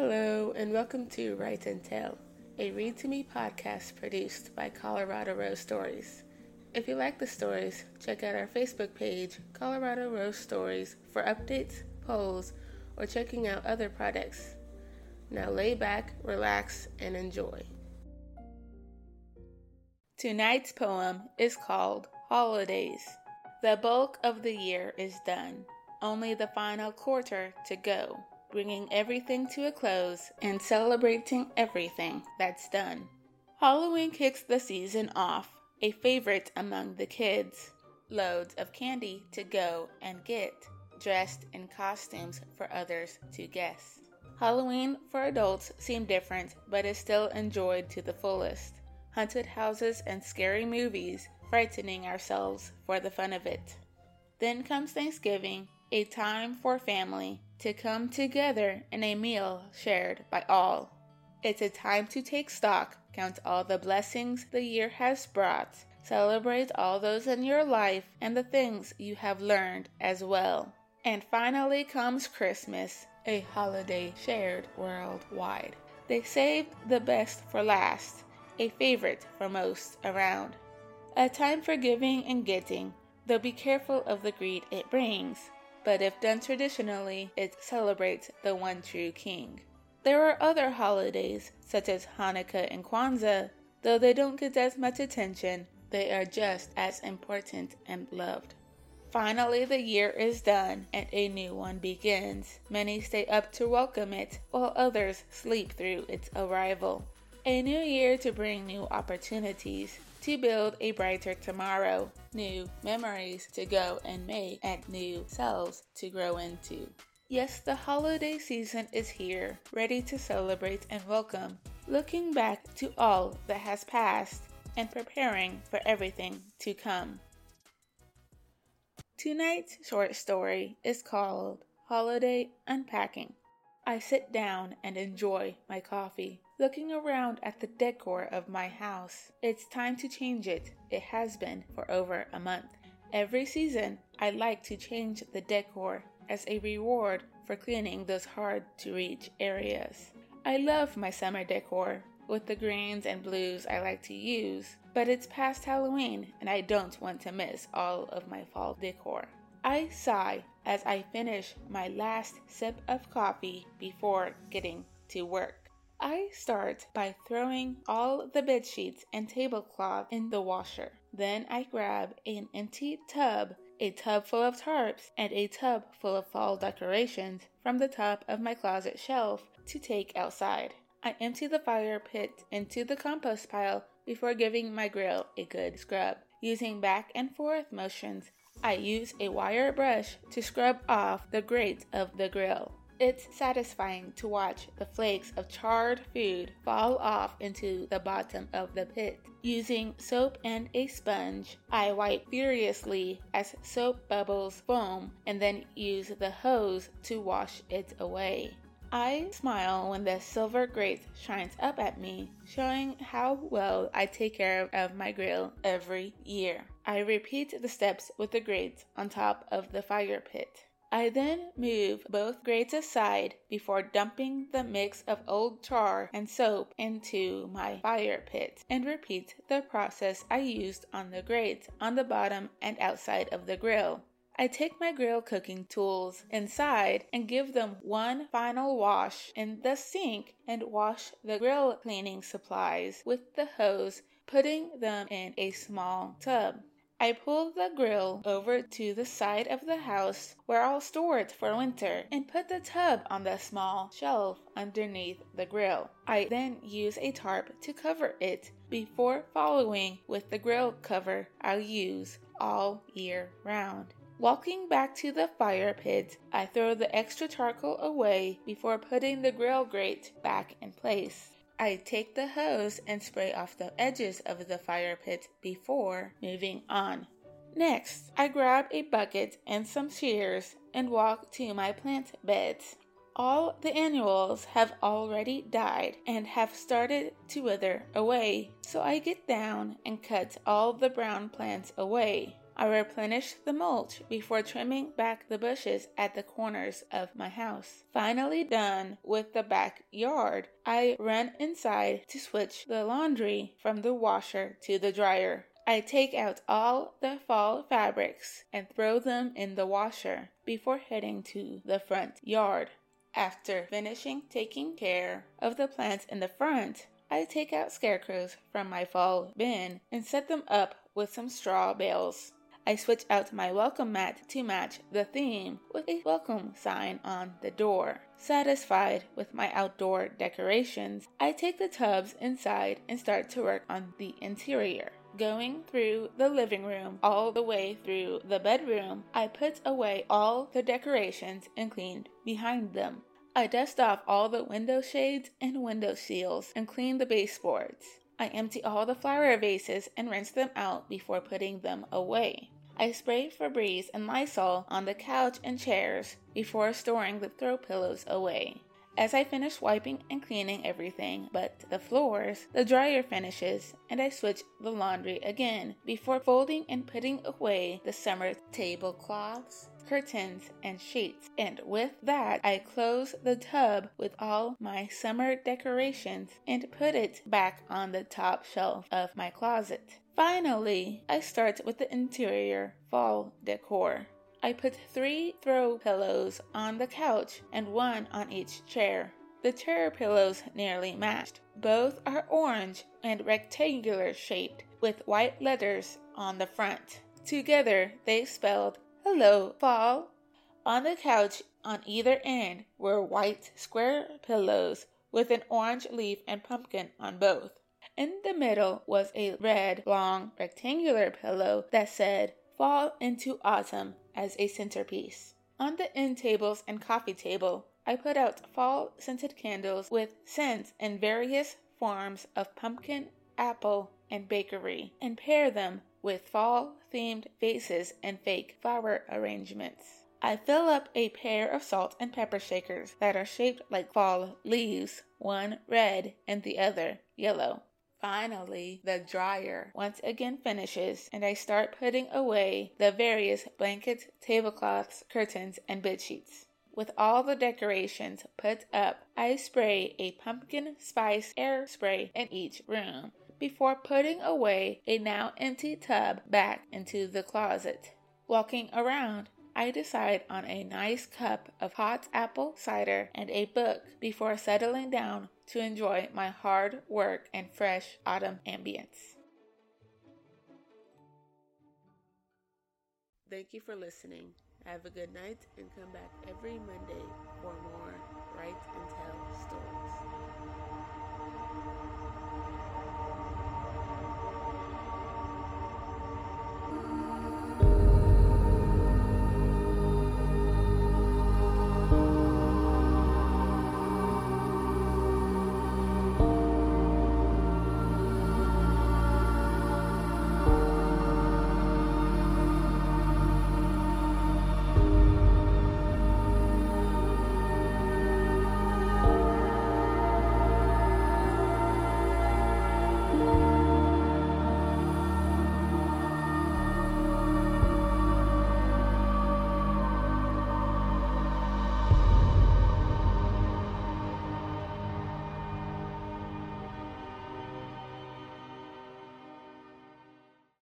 Hello, and welcome to Write and Tell, a read to me podcast produced by Colorado Rose Stories. If you like the stories, check out our Facebook page, Colorado Rose Stories, for updates, polls, or checking out other products. Now lay back, relax, and enjoy. Tonight's poem is called Holidays. The bulk of the year is done, only the final quarter to go, bringing everything to a close and celebrating everything that's done. Halloween kicks the season off, a favorite among the kids. Loads of candy to go and get, dressed in costumes for others to guess. Halloween for adults seem different, but is still enjoyed to the fullest. Haunted houses and scary movies, frightening ourselves for the fun of it. Then comes Thanksgiving, a time for family to come together in a meal shared by all. It's a time to take stock, count all the blessings the year has brought, celebrate all those in your life and the things you have learned as well. And finally comes Christmas, a holiday shared worldwide. They saved the best for last, a favorite for most around. A time for giving and getting, though be careful of the greed it brings. But if done traditionally, it celebrates the one true king. There are other holidays, such as Hanukkah and Kwanzaa, though they don't get as much attention, they are just as important and loved. Finally, the year is done and a new one begins. Many stay up to welcome it, while others sleep through its arrival. A new year to bring new opportunities, to build a brighter tomorrow, new memories to go and make, and new selves to grow into. Yes, the holiday season is here, ready to celebrate and welcome, looking back to all that has passed and preparing for everything to come. Tonight's short story is called Holiday Unpacking. I sit down and enjoy my coffee, looking around at the decor of my house. It's time to change it. It has been for over a month. Every season, I like to change the decor as a reward for cleaning those hard to reach areas. I love my summer decor with the greens and blues I like to use, but it's past Halloween and I don't want to miss all of my fall decor. I sigh as I finish my last sip of coffee before getting to work. I start by throwing all the bed sheets and tablecloth in the washer. Then I grab an empty tub, a tub full of tarps, and a tub full of fall decorations from the top of my closet shelf to take outside. I empty the fire pit into the compost pile before giving my grill a good scrub. Using back and forth motions, I use a wire brush to scrub off the grate of the grill. It's satisfying to watch the flakes of charred food fall off into the bottom of the pit. Using soap and a sponge, I wipe furiously as soap bubbles foam and then use the hose to wash it away. I smile when the silver grate shines up at me, showing how well I take care of my grill every year. I repeat the steps with the grate on top of the fire pit. I then move both grates aside before dumping the mix of old tar and soap into my fire pit and repeat the process I used on the grate on the bottom and outside of the grill. I take my grill cooking tools inside and give them one final wash in the sink and wash the grill cleaning supplies with the hose, putting them in a small tub. I pull the grill over to the side of the house where I'll store it for winter and put the tub on the small shelf underneath the grill. I then use a tarp to cover it before following with the grill cover I'll use all year round. Walking back to the fire pit, I throw the extra charcoal away before putting the grill grate back in place. I take the hose and spray off the edges of the fire pit before moving on. Next, I grab a bucket and some shears and walk to my plant beds. All the annuals have already died and have started to wither away, so I get down and cut all the brown plants away. I replenish the mulch before trimming back the bushes at the corners of my house. Finally done with the backyard, I run inside to switch the laundry from the washer to the dryer. I take out all the fall fabrics and throw them in the washer before heading to the front yard. After finishing taking care of the plants in the front, I take out scarecrows from my fall bin and set them up with some straw bales. I switch out my welcome mat to match the theme with a welcome sign on the door. Satisfied with my outdoor decorations, I take the tubs inside and start to work on the interior. Going through the living room all the way through the bedroom, I put away all the decorations and cleaned behind them. I dust off all the window shades and window seals and clean the baseboards. I empty all the flower vases and rinse them out before putting them away. I spray Febreze and Lysol on the couch and chairs before storing the throw pillows away. As I finish wiping and cleaning everything but the floors, the dryer finishes and I switch the laundry again before folding and putting away the summer tablecloths, curtains, and sheets. And with that, I close the tub with all my summer decorations and put it back on the top shelf of my closet. Finally, I start with the interior fall decor. I put three throw pillows on the couch and one on each chair. The chair pillows nearly matched. Both are orange and rectangular shaped with white letters on the front. Together they spelled Hello Fall. On the couch on either end were white square pillows with an orange leaf and pumpkin on both. In the middle was a red, long, rectangular pillow that said Fall into Autumn as a centerpiece. On the end tables and coffee table, I put out fall scented candles with scents in various forms of pumpkin, apple, and bakery, and pair them with fall themed vases and fake flower arrangements. I fill up a pair of salt and pepper shakers that are shaped like fall leaves, one red and the other yellow. Finally, the dryer once again finishes, and I start putting away the various blankets, tablecloths, curtains, and bed sheets. With all the decorations put up, I spray a pumpkin spice air spray in each room before putting away a now empty tub back into the closet. Walking around, I decide on a nice cup of hot apple cider and a book before settling down to enjoy my hard work and fresh autumn ambience. Thank you for listening. Have a good night and come back every Monday for more